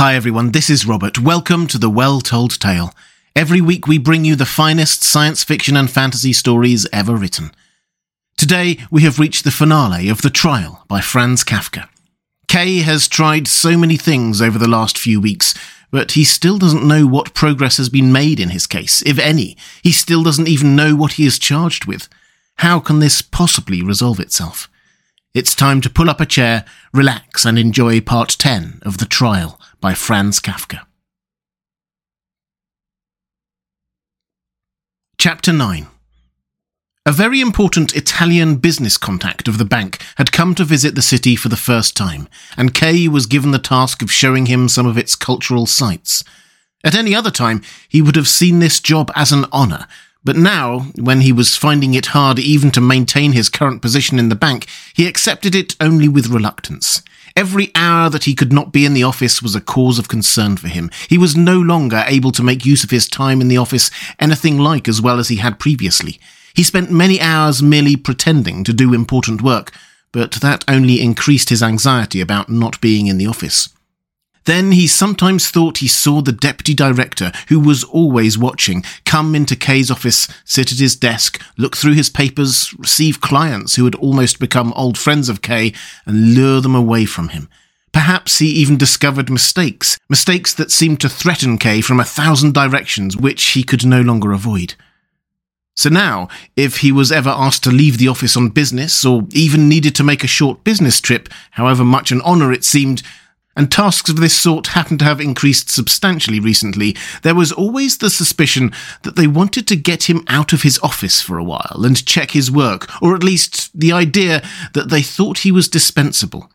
Hi everyone, this is Robert. Welcome to The Well Told Tale. Every week we bring you the finest science fiction and fantasy stories ever written. Today we have reached the finale of The Trial by Franz Kafka. Kay has tried so many things over the last few weeks, but he still doesn't know what progress has been made in his case, if any. He still doesn't even know what he is charged with. How can this possibly resolve itself? It's time to pull up a chair, relax, and enjoy part 10 of The Trial by Franz Kafka. Chapter 9 A very important Italian business contact of the bank had come to visit the city for the first time, and Kay was given the task of showing him some of its cultural sites. At any other time, he would have seen this job as an honour, but now, when he was finding it hard even to maintain his current position in the bank, he accepted it only with reluctance. Every hour that he could not be in the office was a cause of concern for him. He was no longer able to make use of his time in the office anything like as well as he had previously. He spent many hours merely pretending to do important work, but that only increased his anxiety about not being in the office. Then he sometimes thought he saw the deputy director, who was always watching, come into Kay's office, sit at his desk, look through his papers, receive clients who had almost become old friends of Kay, and lure them away from him. Perhaps he even discovered mistakes, mistakes that seemed to threaten Kay from a thousand directions which he could no longer avoid. So now, if he was ever asked to leave the office on business, or even needed to make a short business trip, however much an honour it seemed, and tasks of this sort happened to have increased substantially recently, there was always the suspicion that they wanted to get him out of his office for a while and check his work, or at least the idea that they thought he was dispensable.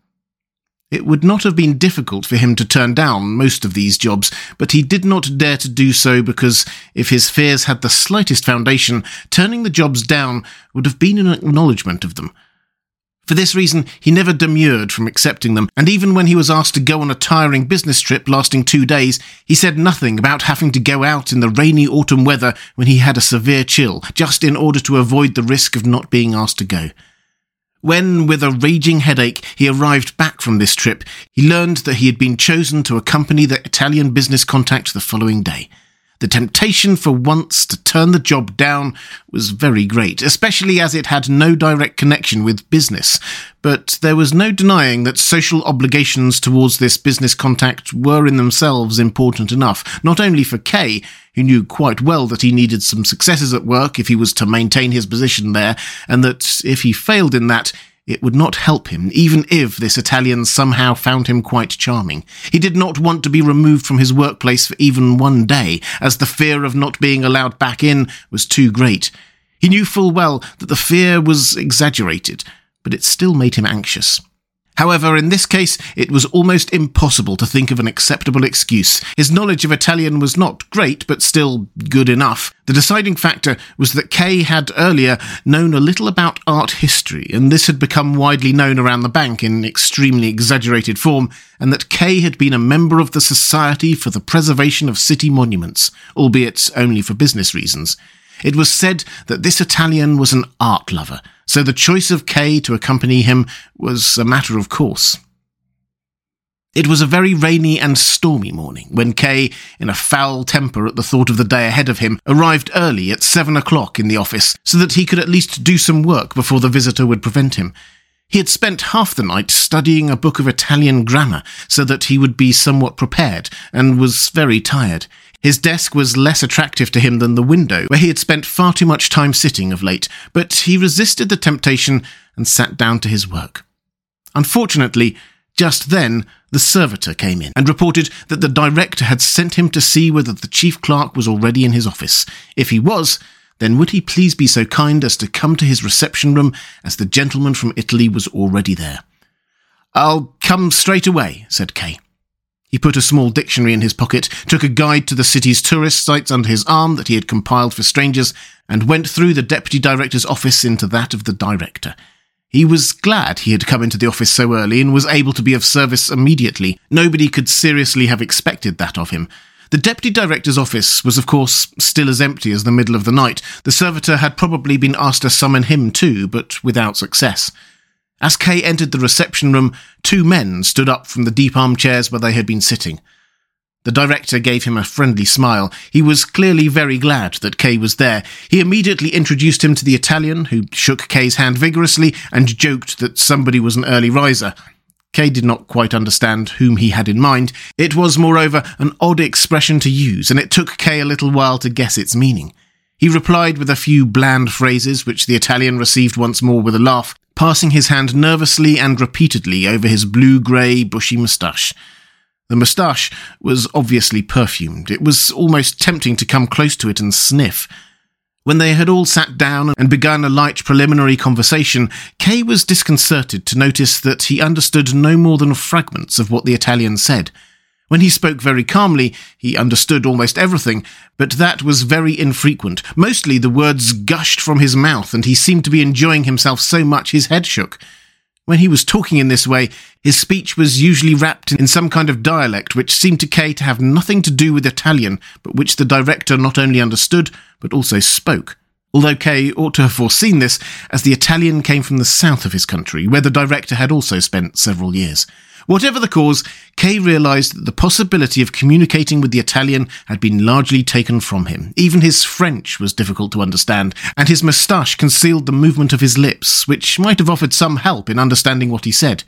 It would not have been difficult for him to turn down most of these jobs, but he did not dare to do so because if his fears had the slightest foundation, turning the jobs down would have been an acknowledgement of them, for this reason, he never demurred from accepting them, and even when he was asked to go on a tiring business trip lasting two days, he said nothing about having to go out in the rainy autumn weather when he had a severe chill, just in order to avoid the risk of not being asked to go. When, with a raging headache, he arrived back from this trip, he learned that he had been chosen to accompany the Italian business contact the following day. The temptation for once to turn the job down was very great, especially as it had no direct connection with business. But there was no denying that social obligations towards this business contact were in themselves important enough, not only for Kay, who knew quite well that he needed some successes at work if he was to maintain his position there, and that if he failed in that, it would not help him, even if this Italian somehow found him quite charming. He did not want to be removed from his workplace for even one day, as the fear of not being allowed back in was too great. He knew full well that the fear was exaggerated, but it still made him anxious. However, in this case, it was almost impossible to think of an acceptable excuse. His knowledge of Italian was not great, but still good enough. The deciding factor was that Kay had earlier known a little about art history, and this had become widely known around the bank in extremely exaggerated form, and that Kay had been a member of the Society for the Preservation of City Monuments, albeit only for business reasons. It was said that this Italian was an art lover, so the choice of Kay to accompany him was a matter of course. It was a very rainy and stormy morning when Kay, in a foul temper at the thought of the day ahead of him, arrived early at seven o'clock in the office so that he could at least do some work before the visitor would prevent him. He had spent half the night studying a book of Italian grammar so that he would be somewhat prepared and was very tired. His desk was less attractive to him than the window, where he had spent far too much time sitting of late, but he resisted the temptation and sat down to his work. Unfortunately, just then, the servitor came in and reported that the director had sent him to see whether the chief clerk was already in his office. If he was, then would he please be so kind as to come to his reception room, as the gentleman from Italy was already there. I'll come straight away, said Kay. He put a small dictionary in his pocket, took a guide to the city's tourist sites under his arm that he had compiled for strangers, and went through the deputy director's office into that of the director. He was glad he had come into the office so early and was able to be of service immediately. Nobody could seriously have expected that of him. The deputy director's office was, of course, still as empty as the middle of the night. The servitor had probably been asked to summon him too, but without success. As Kay entered the reception room, two men stood up from the deep armchairs where they had been sitting. The director gave him a friendly smile. He was clearly very glad that Kay was there. He immediately introduced him to the Italian, who shook Kay's hand vigorously and joked that somebody was an early riser. Kay did not quite understand whom he had in mind. It was, moreover, an odd expression to use, and it took Kay a little while to guess its meaning. He replied with a few bland phrases, which the Italian received once more with a laugh, passing his hand nervously and repeatedly over his blue grey, bushy moustache. The moustache was obviously perfumed. It was almost tempting to come close to it and sniff. When they had all sat down and begun a light preliminary conversation, Kay was disconcerted to notice that he understood no more than fragments of what the Italian said. When he spoke very calmly, he understood almost everything, but that was very infrequent. Mostly the words gushed from his mouth, and he seemed to be enjoying himself so much his head shook. When he was talking in this way, his speech was usually wrapped in some kind of dialect which seemed to Kay to have nothing to do with Italian, but which the director not only understood, but also spoke. Although Kay ought to have foreseen this, as the Italian came from the south of his country, where the director had also spent several years. Whatever the cause, Kay realized that the possibility of communicating with the Italian had been largely taken from him. Even his French was difficult to understand, and his moustache concealed the movement of his lips, which might have offered some help in understanding what he said.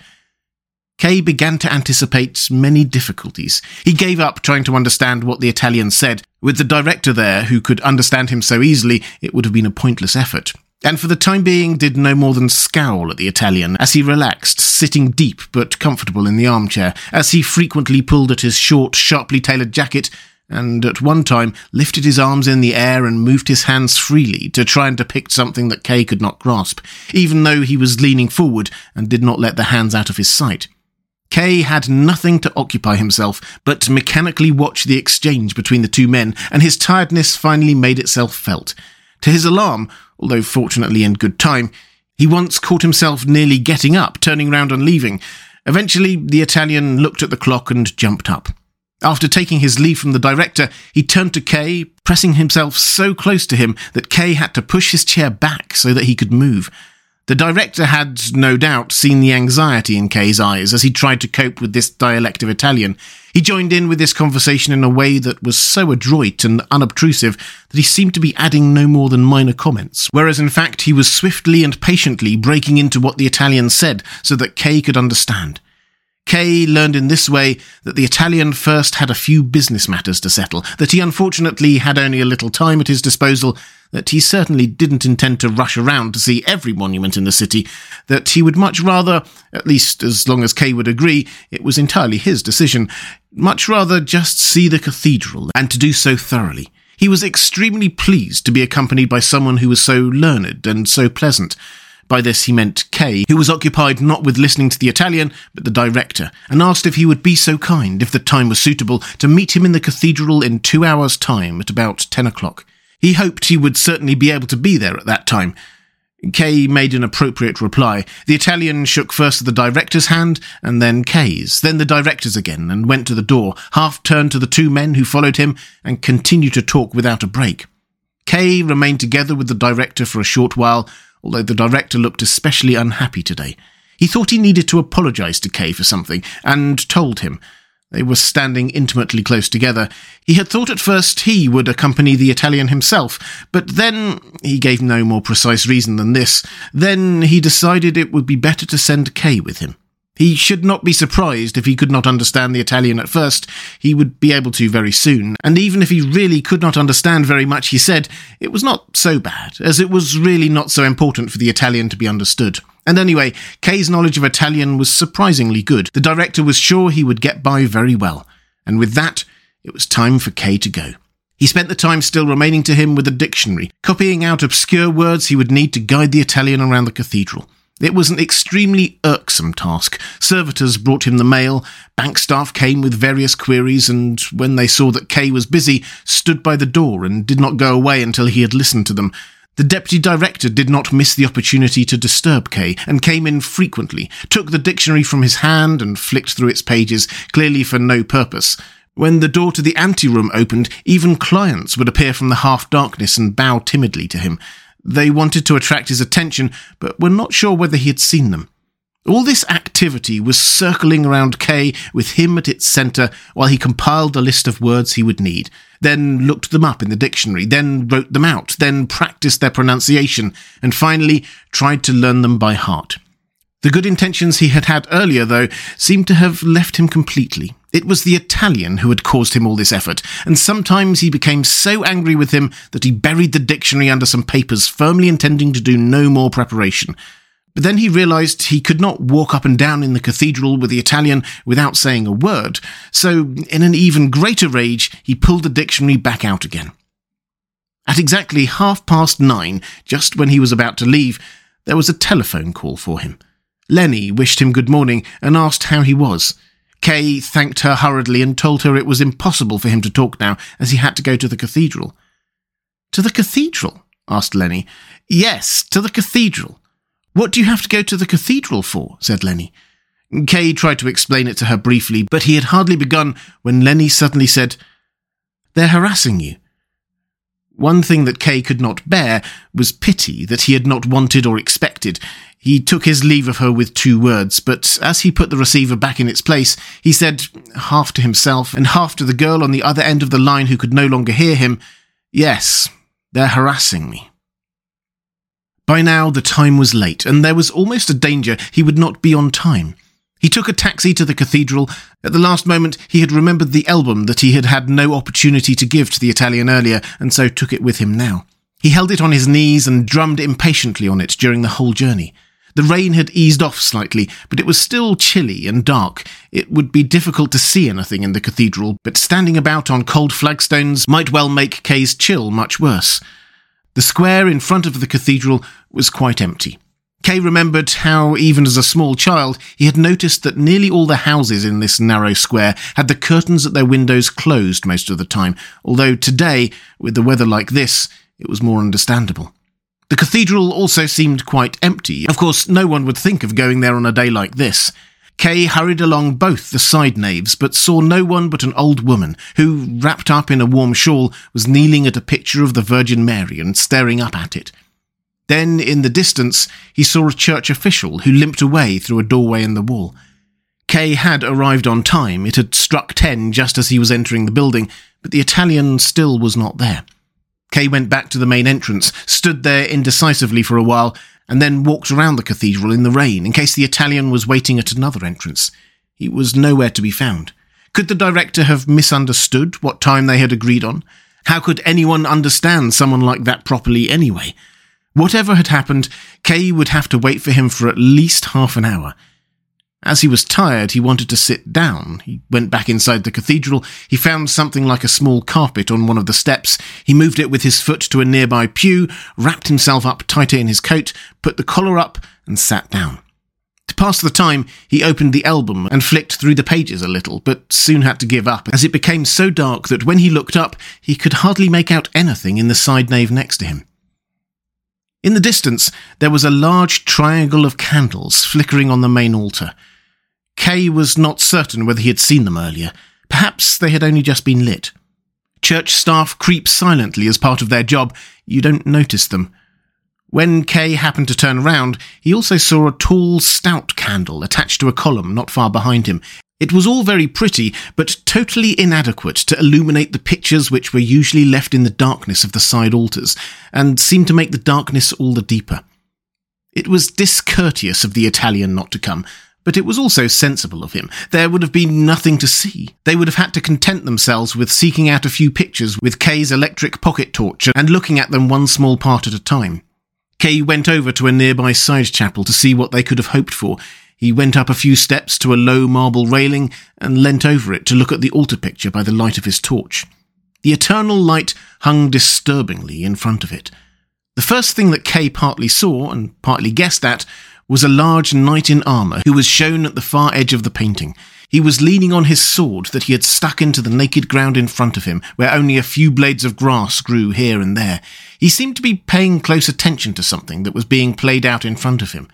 Kay began to anticipate many difficulties. He gave up trying to understand what the Italian said. With the director there, who could understand him so easily, it would have been a pointless effort and for the time being did no more than scowl at the Italian as he relaxed, sitting deep but comfortable in the armchair, as he frequently pulled at his short, sharply tailored jacket, and at one time lifted his arms in the air and moved his hands freely to try and depict something that Kay could not grasp, even though he was leaning forward and did not let the hands out of his sight. Kay had nothing to occupy himself but to mechanically watch the exchange between the two men, and his tiredness finally made itself felt. To his alarm, although fortunately in good time, he once caught himself nearly getting up, turning round and leaving. Eventually, the Italian looked at the clock and jumped up. After taking his leave from the director, he turned to Kay, pressing himself so close to him that Kay had to push his chair back so that he could move. The director had, no doubt, seen the anxiety in Kay's eyes as he tried to cope with this dialect of Italian. He joined in with this conversation in a way that was so adroit and unobtrusive that he seemed to be adding no more than minor comments, whereas in fact he was swiftly and patiently breaking into what the Italian said so that Kay could understand. Kay learned in this way that the Italian first had a few business matters to settle, that he unfortunately had only a little time at his disposal, that he certainly didn't intend to rush around to see every monument in the city, that he would much rather, at least as long as Kay would agree, it was entirely his decision, much rather just see the cathedral, and to do so thoroughly. He was extremely pleased to be accompanied by someone who was so learned and so pleasant. By this he meant Kay, who was occupied not with listening to the Italian, but the director, and asked if he would be so kind, if the time was suitable, to meet him in the cathedral in two hours' time at about ten o'clock. He hoped he would certainly be able to be there at that time. Kay made an appropriate reply. The Italian shook first the director's hand, and then Kay's, then the director's again, and went to the door, half turned to the two men who followed him, and continued to talk without a break. Kay remained together with the director for a short while, although the director looked especially unhappy today. He thought he needed to apologize to Kay for something, and told him. They were standing intimately close together. He had thought at first he would accompany the Italian himself, but then he gave no more precise reason than this. Then he decided it would be better to send Kay with him. He should not be surprised if he could not understand the Italian at first. He would be able to very soon, and even if he really could not understand very much he said, it was not so bad, as it was really not so important for the Italian to be understood. And anyway, Kay's knowledge of Italian was surprisingly good. The director was sure he would get by very well. And with that, it was time for Kay to go. He spent the time still remaining to him with a dictionary, copying out obscure words he would need to guide the Italian around the cathedral. It was an extremely irksome task. Servitors brought him the mail, bank staff came with various queries, and when they saw that Kay was busy, stood by the door and did not go away until he had listened to them. The deputy director did not miss the opportunity to disturb Kay, and came in frequently, took the dictionary from his hand and flicked through its pages, clearly for no purpose. When the door to the anteroom opened, even clients would appear from the half darkness and bow timidly to him. They wanted to attract his attention, but were not sure whether he had seen them. All this activity was circling around Kay with him at its centre while he compiled the list of words he would need, then looked them up in the dictionary, then wrote them out, then practiced their pronunciation, and finally tried to learn them by heart. The good intentions he had had earlier, though, seemed to have left him completely. It was the Italian who had caused him all this effort, and sometimes he became so angry with him that he buried the dictionary under some papers, firmly intending to do no more preparation. But then he realized he could not walk up and down in the cathedral with the Italian without saying a word, so in an even greater rage, he pulled the dictionary back out again. At exactly half past nine, just when he was about to leave, there was a telephone call for him. Leni wished him good morning and asked how he was. Kay thanked her hurriedly and told her it was impossible for him to talk now, as he had to go to the cathedral. To the cathedral? asked Leni. Yes, to the cathedral. What do you have to go to the cathedral for? said Leni. Kay tried to explain it to her briefly, but he had hardly begun when Leni suddenly said, They're harassing you. One thing that Kay could not bear was pity that he had not wanted or expected. He took his leave of her with two words, but as he put the receiver back in its place, he said, half to himself and half to the girl on the other end of the line who could no longer hear him, Yes, they're harassing me. By now, the time was late, and there was almost a danger he would not be on time. He took a taxi to the cathedral. At the last moment, he had remembered the album that he had had no opportunity to give to the Italian earlier, and so took it with him now. He held it on his knees and drummed impatiently on it during the whole journey. The rain had eased off slightly, but it was still chilly and dark. It would be difficult to see anything in the cathedral, but standing about on cold flagstones might well make Kay's chill much worse. The square in front of the cathedral was quite empty. Kay remembered how, even as a small child, he had noticed that nearly all the houses in this narrow square had the curtains at their windows closed most of the time, although today, with the weather like this, it was more understandable. The cathedral also seemed quite empty. Of course, no one would think of going there on a day like this. Kay hurried along both the side naves, but saw no one but an old woman, who, wrapped up in a warm shawl, was kneeling at a picture of the Virgin Mary and staring up at it. Then, in the distance, he saw a church official who limped away through a doorway in the wall. Kay had arrived on time. It had struck ten just as he was entering the building, but the Italian still was not there. Kay went back to the main entrance, stood there indecisively for a while, and then walked around the cathedral in the rain in case the Italian was waiting at another entrance. He was nowhere to be found. Could the director have misunderstood what time they had agreed on? How could anyone understand someone like that properly anyway? Whatever had happened, Kay would have to wait for him for at least half an hour. As he was tired, he wanted to sit down. He went back inside the cathedral. He found something like a small carpet on one of the steps. He moved it with his foot to a nearby pew, wrapped himself up tighter in his coat, put the collar up, and sat down. To pass the time, he opened the album and flicked through the pages a little, but soon had to give up, as it became so dark that when he looked up, he could hardly make out anything in the side nave next to him. In the distance, there was a large triangle of candles flickering on the main altar. Kay was not certain whether he had seen them earlier. Perhaps they had only just been lit. Church staff creep silently as part of their job. You don't notice them. When Kay happened to turn round, he also saw a tall, stout candle attached to a column not far behind him. It was all very pretty, but totally inadequate to illuminate the pictures which were usually left in the darkness of the side altars, and seemed to make the darkness all the deeper. It was discourteous of the Italian not to come, but it was also sensible of him. There would have been nothing to see. They would have had to content themselves with seeking out a few pictures with Kay's electric pocket torch and looking at them one small part at a time. Kay went over to a nearby side chapel to see what they could have hoped for. He went up a few steps to a low marble railing and leant over it to look at the altar picture by the light of his torch. The eternal light hung disturbingly in front of it. The first thing that Kay partly saw and partly guessed at was a large knight in armour who was shown at the far edge of the painting. He was leaning on his sword that he had stuck into the naked ground in front of him, where only a few blades of grass grew here and there. He seemed to be paying close attention to something that was being played out in front of him.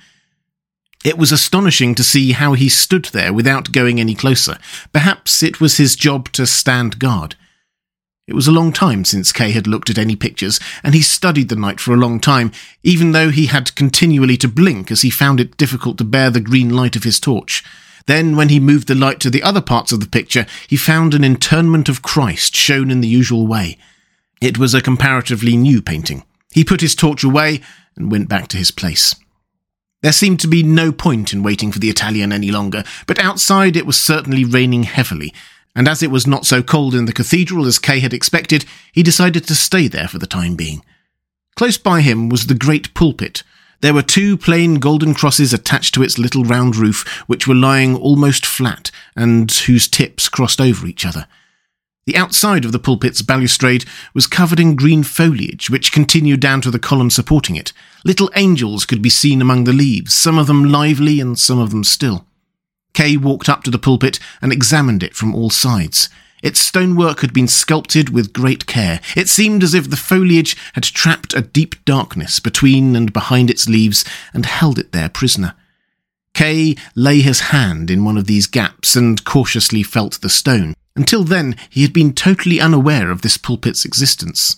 It was astonishing to see how he stood there without going any closer. Perhaps it was his job to stand guard. It was a long time since Kay had looked at any pictures, and he studied the knight for a long time, even though he had continually to blink as he found it difficult to bear the green light of his torch. Then, when he moved the light to the other parts of the picture, he found an interment of Christ shown in the usual way. It was a comparatively new painting. He put his torch away and went back to his place. There seemed to be no point in waiting for the Italian any longer, but outside it was certainly raining heavily, and as it was not so cold in the cathedral as Kay had expected, he decided to stay there for the time being. Close by him was the great pulpit. There were two plain golden crosses attached to its little round roof, which were lying almost flat, and whose tips crossed over each other. The outside of the pulpit's balustrade was covered in green foliage, which continued down to the column supporting it. Little angels could be seen among the leaves, some of them lively and some of them still. Kay walked up to the pulpit and examined it from all sides. Its stonework had been sculpted with great care. It seemed as if the foliage had trapped a deep darkness between and behind its leaves and held it there prisoner. Kay lay his hand in one of these gaps and cautiously felt the stone. Until then, he had been totally unaware of this pulpit's existence.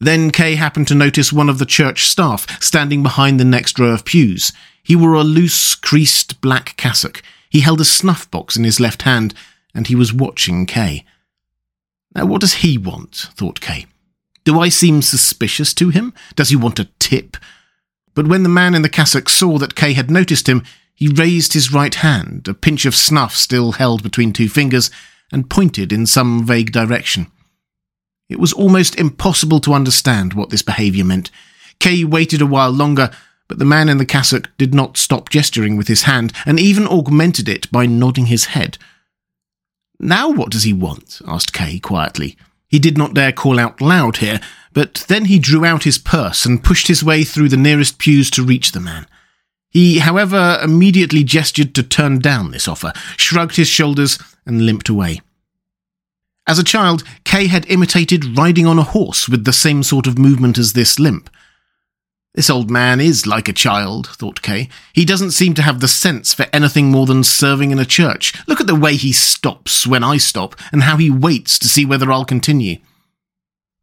Then Kay happened to notice one of the church staff standing behind the next row of pews. He wore a loose, creased black cassock. He held a snuff box in his left hand, and he was watching Kay. Now, what does he want? thought Kay. Do I seem suspicious to him? Does he want a tip? But when the man in the cassock saw that Kay had noticed him, he raised his right hand, a pinch of snuff still held between two fingers, and pointed in some vague direction. It was almost impossible to understand what this behaviour meant. Kay waited a while longer, but the man in the cassock did not stop gesturing with his hand, and even augmented it by nodding his head. Now what does he want? asked Kay quietly. He did not dare call out loud here, but then he drew out his purse and pushed his way through the nearest pews to reach the man. He, however, immediately gestured to turn down this offer, shrugged his shoulders, and limped away. As a child, Kay had imitated riding on a horse with the same sort of movement as this limp. This old man is like a child, thought Kay. He doesn't seem to have the sense for anything more than serving in a church. Look at the way he stops when I stop, and how he waits to see whether I'll continue.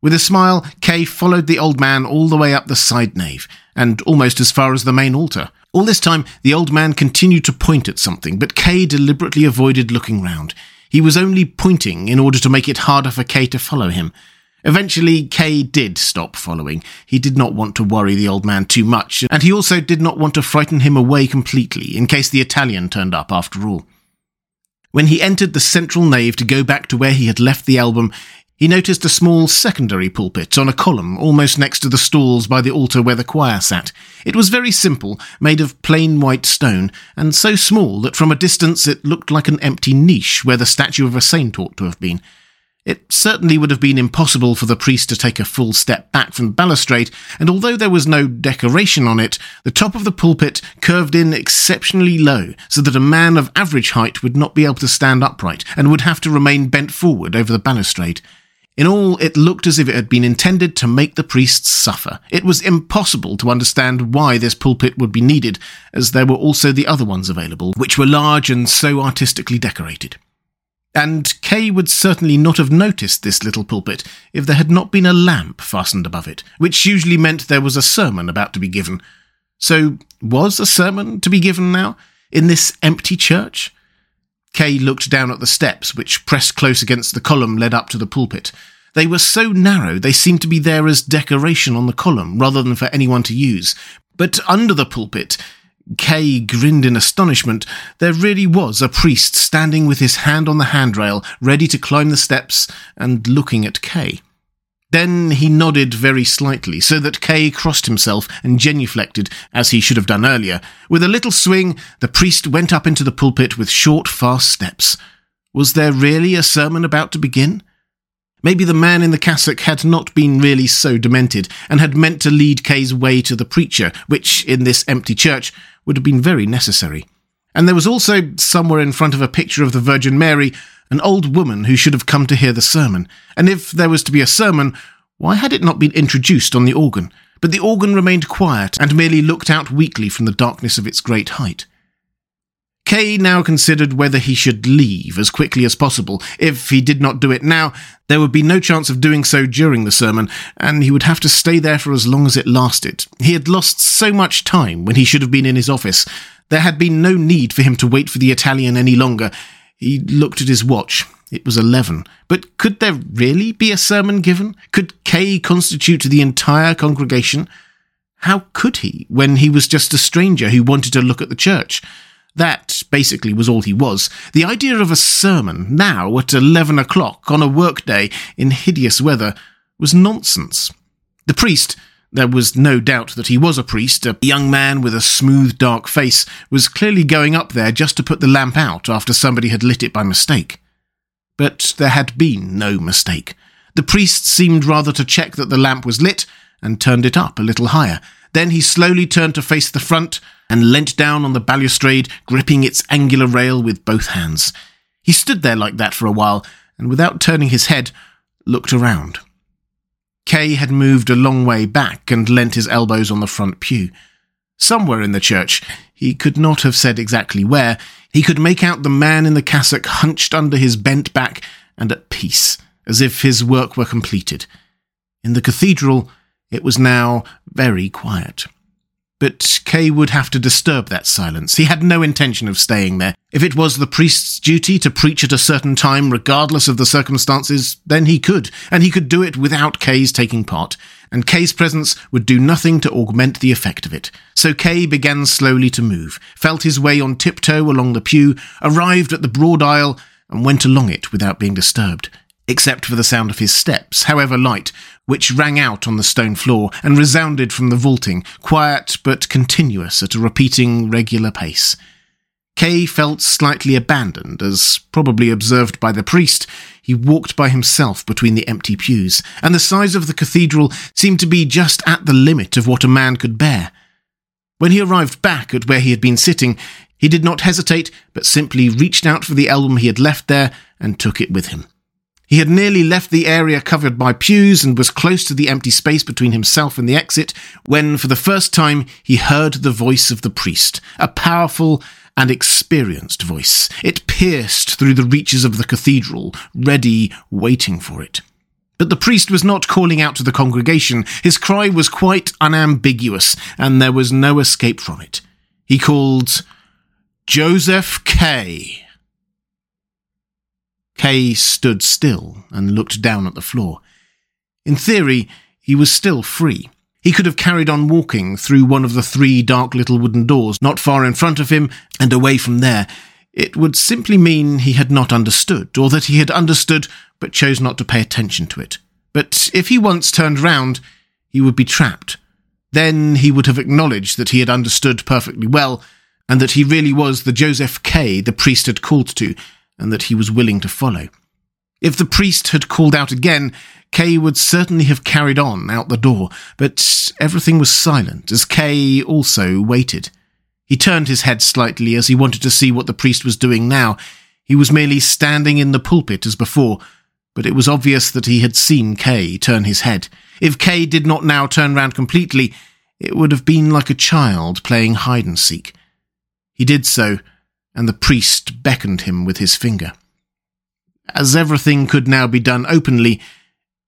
With a smile, Kay followed the old man all the way up the side nave, and almost as far as the main altar. All this time, the old man continued to point at something, but Kay deliberately avoided looking round. He was only pointing in order to make it harder for Kay to follow him. Eventually, Kay did stop following. He did not want to worry the old man too much, and he also did not want to frighten him away completely, in case the Italian turned up after all. When he entered the central nave to go back to where he had left the album, he noticed a small secondary pulpit on a column almost next to the stalls by the altar where the choir sat. It was very simple, made of plain white stone, and so small that from a distance it looked like an empty niche where the statue of a saint ought to have been. It certainly would have been impossible for the priest to take a full step back from the balustrade, and although there was no decoration on it, the top of the pulpit curved in exceptionally low, so that a man of average height would not be able to stand upright, and would have to remain bent forward over the balustrade. In all, it looked as if it had been intended to make the priests suffer. It was impossible to understand why this pulpit would be needed, as there were also the other ones available, which were large and so artistically decorated. And Kay would certainly not have noticed this little pulpit if there had not been a lamp fastened above it, which usually meant there was a sermon about to be given. So, was a sermon to be given now, in this empty church? Kay looked down at the steps, which pressed close against the column led up to the pulpit. They were so narrow they seemed to be there as decoration on the column, rather than for anyone to use. But under the pulpit, Kay grinned in astonishment. There really was a priest standing with his hand on the handrail, ready to climb the steps, and looking at Kay. Then he nodded very slightly, so that Kay crossed himself and genuflected, as he should have done earlier. With a little swing, the priest went up into the pulpit with short, fast steps. Was there really a sermon about to begin? Maybe the man in the cassock had not been really so demented, and had meant to lead Kay's way to the preacher, which, in this empty church, would have been very necessary. And there was also, somewhere in front of a picture of the Virgin Mary, an old woman who should have come to hear the sermon. And if there was to be a sermon, why had it not been introduced on the organ? But the organ remained quiet and merely looked out weakly from the darkness of its great height. Kay now considered whether he should leave as quickly as possible. If he did not do it now, there would be no chance of doing so during the sermon, and he would have to stay there for as long as it lasted. He had lost so much time when he should have been in his office. There had been no need for him to wait for the Italian any longer. He looked at his watch. It was eleven. But could there really be a sermon given? Could K constitute the entire congregation? How could he, when he was just a stranger who wanted to look at the church? That basically was all he was. The idea of a sermon now at 11 o'clock on a workday in hideous weather was nonsense. The priest, there was no doubt that he was a priest, a young man with a smooth dark face, was clearly going up there just to put the lamp out after somebody had lit it by mistake. But there had been no mistake. The priest seemed rather to check that the lamp was lit and turned it up a little higher. Then he slowly turned to face the front and leant down on the balustrade, gripping its angular rail with both hands. He stood there like that for a while, and without turning his head, looked around. Kay had moved a long way back and leant his elbows on the front pew. Somewhere in the church, he could not have said exactly where, he could make out the man in the cassock hunched under his bent back and at peace, as if his work were completed. In the cathedral, it was now very quiet. But Kay would have to disturb that silence. He had no intention of staying there. If it was the priest's duty to preach at a certain time, regardless of the circumstances, then he could, and he could do it without Kay's taking part, and Kay's presence would do nothing to augment the effect of it. So Kay began slowly to move, felt his way on tiptoe along the pew, arrived at the broad aisle, and went along it without being disturbed except for the sound of his steps, however light, which rang out on the stone floor and resounded from the vaulting, quiet but continuous at a repeating regular pace. Kay felt slightly abandoned, as, probably observed by the priest, he walked by himself between the empty pews, and the size of the cathedral seemed to be just at the limit of what a man could bear. When he arrived back at where he had been sitting, he did not hesitate, but simply reached out for the album he had left there and took it with him. He had nearly left the area covered by pews and was close to the empty space between himself and the exit when, for the first time, he heard the voice of the priest, a powerful and experienced voice. It pierced through the reaches of the cathedral, ready, waiting for it. But the priest was not calling out to the congregation. His cry was quite unambiguous, and there was no escape from it. He called, Joseph Kay. Kay stood still and looked down at the floor. In theory, he was still free. He could have carried on walking through one of the three dark little wooden doors not far in front of him and away from there. It would simply mean he had not understood, or that he had understood but chose not to pay attention to it. But if he once turned round, he would be trapped. Then he would have acknowledged that he had understood perfectly well, and that he really was the Joseph K. the priest had called to, and that he was willing to follow. If the priest had called out again, Kay would certainly have carried on out the door, but everything was silent as Kay also waited. He turned his head slightly as he wanted to see what the priest was doing now. He was merely standing in the pulpit as before, but it was obvious that he had seen Kay turn his head. If Kay did not now turn round completely, it would have been like a child playing hide and seek. He did so, and the priest beckoned him with his finger. As everything could now be done openly,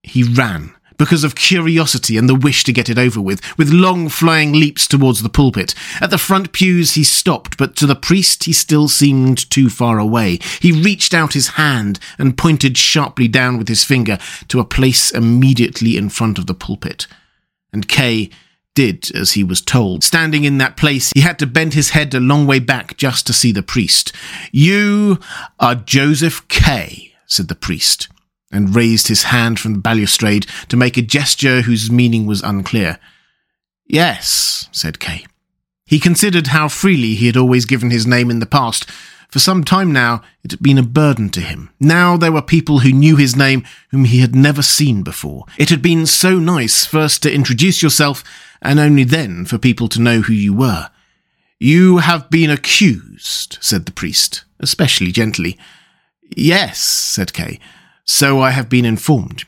he ran, because of curiosity and the wish to get it over with, with long flying leaps towards the pulpit. At the front pews he stopped, but to the priest he still seemed too far away. He reached out his hand and pointed sharply down with his finger to a place immediately in front of the pulpit. And Kay did as he was told. Standing in that place, he had to bend his head a long way back just to see the priest. You are Joseph Kay, said the priest, and raised his hand from the balustrade to make a gesture whose meaning was unclear. Yes, said Kay. He considered how freely he had always given his name in the past. For some time now, it had been a burden to him. Now there were people who knew his name whom he had never seen before. It had been so nice first to introduce yourself and only then for people to know who you were. You have been accused, said the priest, especially gently. Yes, said Kay. So I have been informed.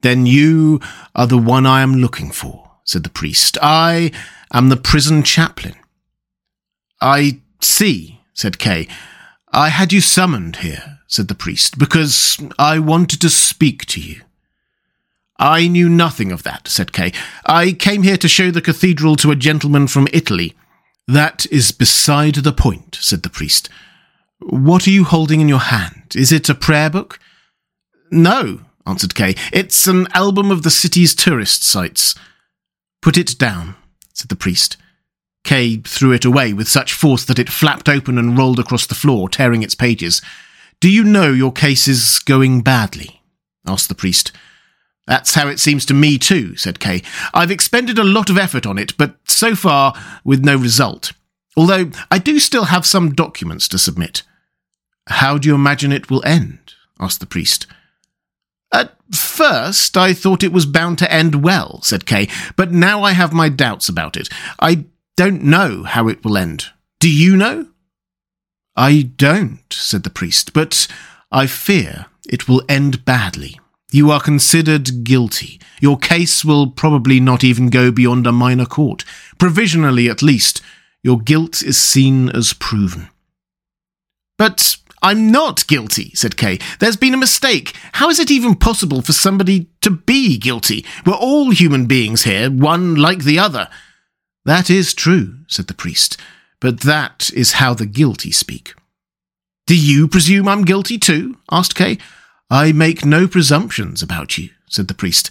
Then you are the one I am looking for, said the priest. I am the prison chaplain. I see, said Kay. I had you summoned here, said the priest, because I wanted to speak to you. I knew nothing of that, said Kay. I came here to show the cathedral to a gentleman from Italy. That is beside the point, said the priest. What are you holding in your hand? Is it a prayer book? No, answered Kay. It's an album of the city's tourist sites. Put it down, said the priest. Kay threw it away with such force that it flapped open and rolled across the floor, tearing its pages. Do you know your case is going badly? asked the priest. That's how it seems to me too, said Kay. I've expended a lot of effort on it, but so far with no result. Although I do still have some documents to submit. How do you imagine it will end? asked the priest. At first, I thought it was bound to end well, said Kay, but now I have my doubts about it. I don't know how it will end. Do you know? I don't, said the priest, but I fear it will end badly. You are considered guilty. Your case will probably not even go beyond a minor court. Provisionally, at least, your guilt is seen as proven. But I'm not guilty, said Kay. There's been a mistake. How is it even possible for somebody to be guilty? We're all human beings here, one like the other. That is true, said the priest, but that is how the guilty speak. Do you presume I'm guilty too? asked Kay. I make no presumptions about you, said the priest.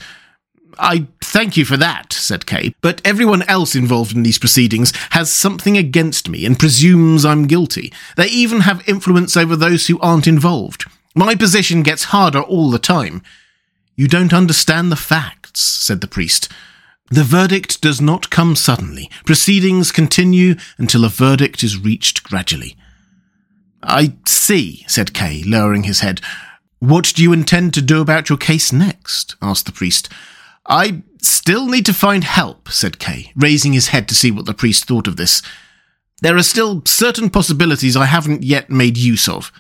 I thank you for that, said Kay, but everyone else involved in these proceedings has something against me and presumes I'm guilty. They even have influence over those who aren't involved. My position gets harder all the time. You don't understand the facts, said the priest. The verdict does not come suddenly. Proceedings continue until a verdict is reached gradually. I see, said Kay, lowering his head. What do you intend to do about your case next? asked the priest. I still need to find help, said Kay, raising his head to see what the priest thought of this. There are still certain possibilities I haven't yet made use of.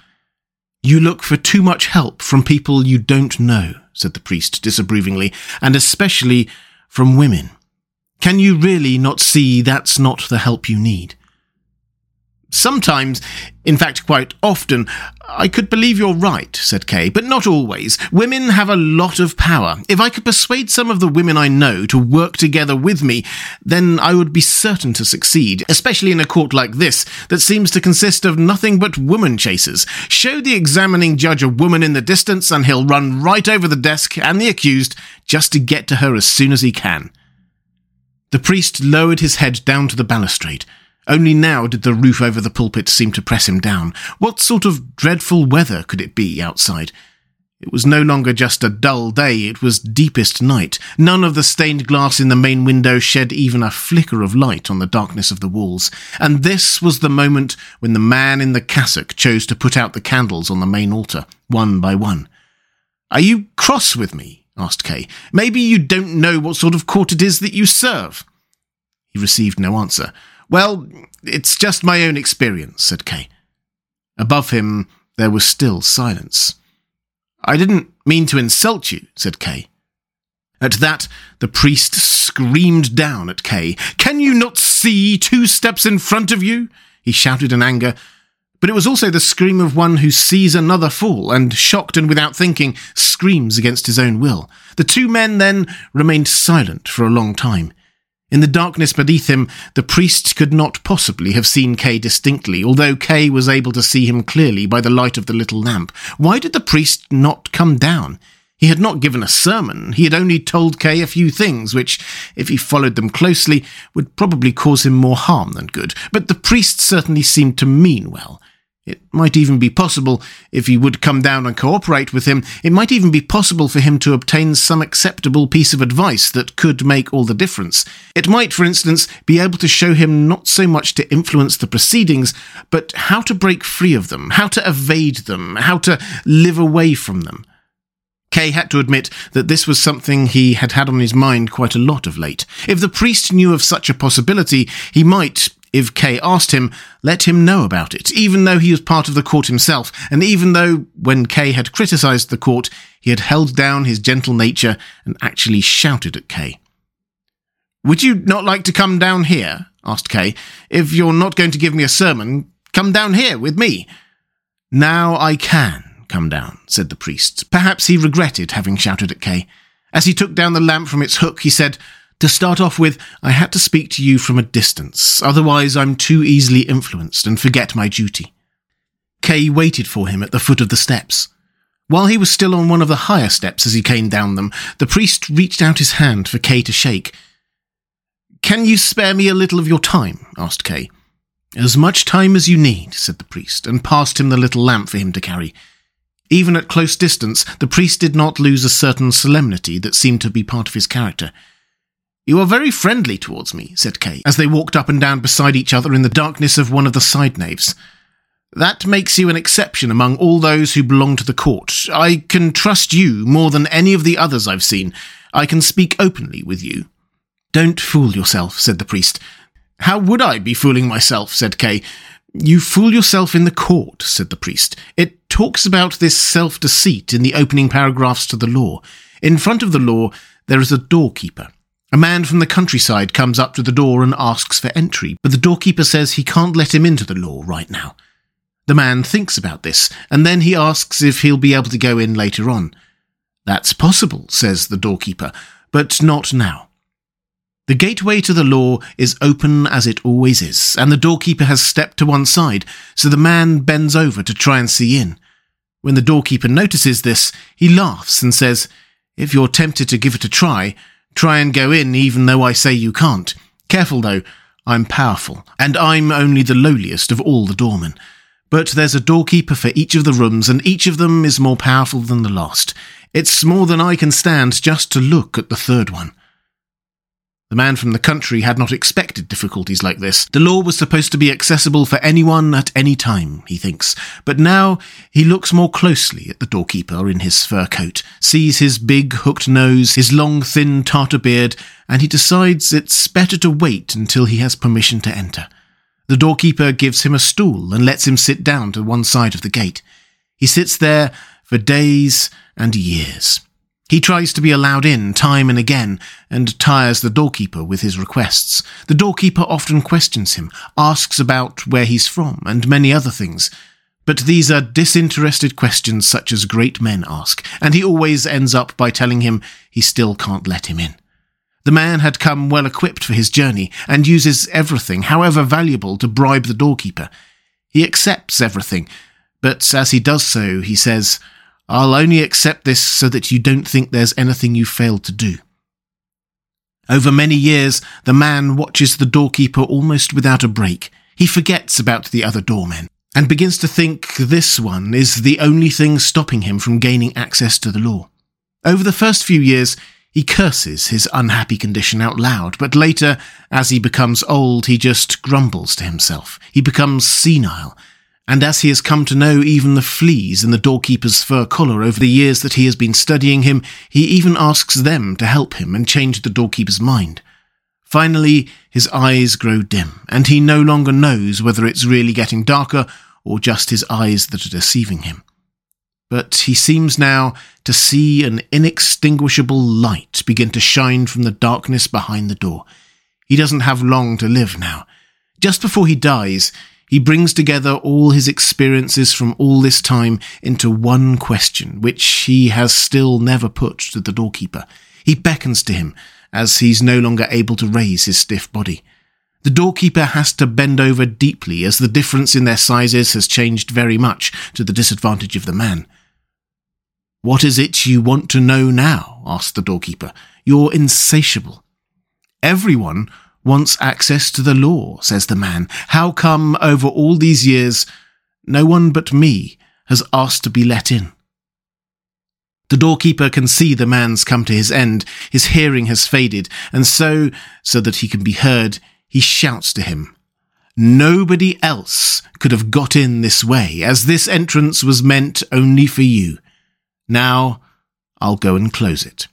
You look for too much help from people you don't know, said the priest disapprovingly, and especially from women. Can you really not see that's not the help you need? Sometimes, in fact, quite often, I could believe you're right, said Kay, but not always. Women have a lot of power. If I could persuade some of the women I know to work together with me, then I would be certain to succeed, especially in a court like this that seems to consist of nothing but woman chasers. Show the examining judge a woman in the distance, and he'll run right over the desk and the accused just to get to her as soon as he can. The priest lowered his head down to the balustrade. Only now did the roof over the pulpit seem to press him down. What sort of dreadful weather could it be outside? It was no longer just a dull day, it was deepest night. None of the stained glass in the main window shed even a flicker of light on the darkness of the walls. And this was the moment when the man in the cassock chose to put out the candles on the main altar, one by one. Are you cross with me? asked Kay. Maybe you don't know what sort of court it is that you serve. He received no answer. Well, it's just my own experience, said Kay. Above him, there was still silence. I didn't mean to insult you, said Kay. At that, the priest screamed down at Kay. Can you not see two steps in front of you? He shouted in anger, but it was also the scream of one who sees another fall and, shocked and without thinking, screams against his own will. The two men then remained silent for a long time. In the darkness beneath him, the priest could not possibly have seen Kay distinctly, although Kay was able to see him clearly by the light of the little lamp. Why did the priest not come down? He had not given a sermon, he had only told Kay a few things, which, if he followed them closely, would probably cause him more harm than good. But the priest certainly seemed to mean well. It might even be possible, if he would come down and cooperate with him, it might even be possible for him to obtain some acceptable piece of advice that could make all the difference. It might, for instance, be able to show him not so much to influence the proceedings, but how to break free of them, how to evade them, how to live away from them. Kay had to admit that this was something he had had on his mind quite a lot of late. If the priest knew of such a possibility, he might, if Kay asked him, let him know about it, even though he was part of the court himself, and even though, when Kay had criticised the court, he had held down his gentle nature and actually shouted at Kay. Would you not like to come down here? asked Kay. If you're not going to give me a sermon, Come down here with me. Now I can come down, said the priest. Perhaps he regretted having shouted at Kay. As he took down the lamp from its hook, he said, To start off with, I had to speak to you from a distance, otherwise I'm too easily influenced and forget my duty. Kay waited for him at the foot of the steps. While he was still on one of the higher steps as he came down them, the priest reached out his hand for Kay to shake. Can you spare me a little of your time? asked Kay. As much time as you need, said the priest, and passed him the little lamp for him to carry. Even at close distance, the priest did not lose a certain solemnity that seemed to be part of his character. You are very friendly towards me, said Kay, as they walked up and down beside each other in the darkness of one of the side naves. That makes you an exception among all those who belong to the court. I can trust you more than any of the others I've seen. I can speak openly with you. Don't fool yourself, said the priest. How would I be fooling myself? said Kay. You fool yourself in the court, said the priest. It talks about this self deceit in the opening paragraphs to the law. In front of the law, there is a doorkeeper. A man from the countryside comes up to the door and asks for entry, but the doorkeeper says he can't let him into the law right now. The man thinks about this, and then he asks if he'll be able to go in later on. That's possible, says the doorkeeper, but not now. The gateway to the law is open as it always is, and the doorkeeper has stepped to one side, so the man bends over to try and see in. When the doorkeeper notices this, he laughs and says, If you're tempted to give it a try, try and go in even though I say you can't. Careful though, I'm powerful, and I'm only the lowliest of all the doormen. But there's a doorkeeper for each of the rooms, and each of them is more powerful than the last. It's more than I can stand just to look at the third one. The man from the country had not expected difficulties like this. The law was supposed to be accessible for anyone at any time, he thinks. But now he looks more closely at the doorkeeper in his fur coat, sees his big hooked nose, his long thin tartar beard, and he decides it's better to wait until he has permission to enter. The doorkeeper gives him a stool and lets him sit down to one side of the gate. He sits there for days and years. He tries to be allowed in time and again and tires the doorkeeper with his requests. The doorkeeper often questions him, asks about where he's from, and many other things. But these are disinterested questions such as great men ask, and he always ends up by telling him he still can't let him in. The man had come well equipped for his journey and uses everything, however valuable, to bribe the doorkeeper. He accepts everything, but as he does so, he says, I'll only accept this so that you don't think there's anything you failed to do. Over many years, the man watches the doorkeeper almost without a break. He forgets about the other doormen and begins to think this one is the only thing stopping him from gaining access to the law. Over the first few years, he curses his unhappy condition out loud, but later, as he becomes old, he just grumbles to himself. He becomes senile and as he has come to know even the fleas in the doorkeeper's fur collar over the years that he has been studying him, he even asks them to help him and change the doorkeeper's mind. Finally, his eyes grow dim, and he no longer knows whether it's really getting darker or just his eyes that are deceiving him. But he seems now to see an inextinguishable light begin to shine from the darkness behind the door. He doesn't have long to live now. Just before he dies, he brings together all his experiences from all this time into one question, which he has still never put to the doorkeeper. He beckons to him as he's no longer able to raise his stiff body. The doorkeeper has to bend over deeply as the difference in their sizes has changed very much to the disadvantage of the man. What is it you want to know now? asked the doorkeeper. You're insatiable. Everyone wants access to the law, says the man. How come over all these years no one but me has asked to be let in? The doorkeeper can see the man's come to his end, his hearing has faded, and so, so that he can be heard, he shouts to him. Nobody else could have got in this way, as this entrance was meant only for you. Now, I'll go and close it.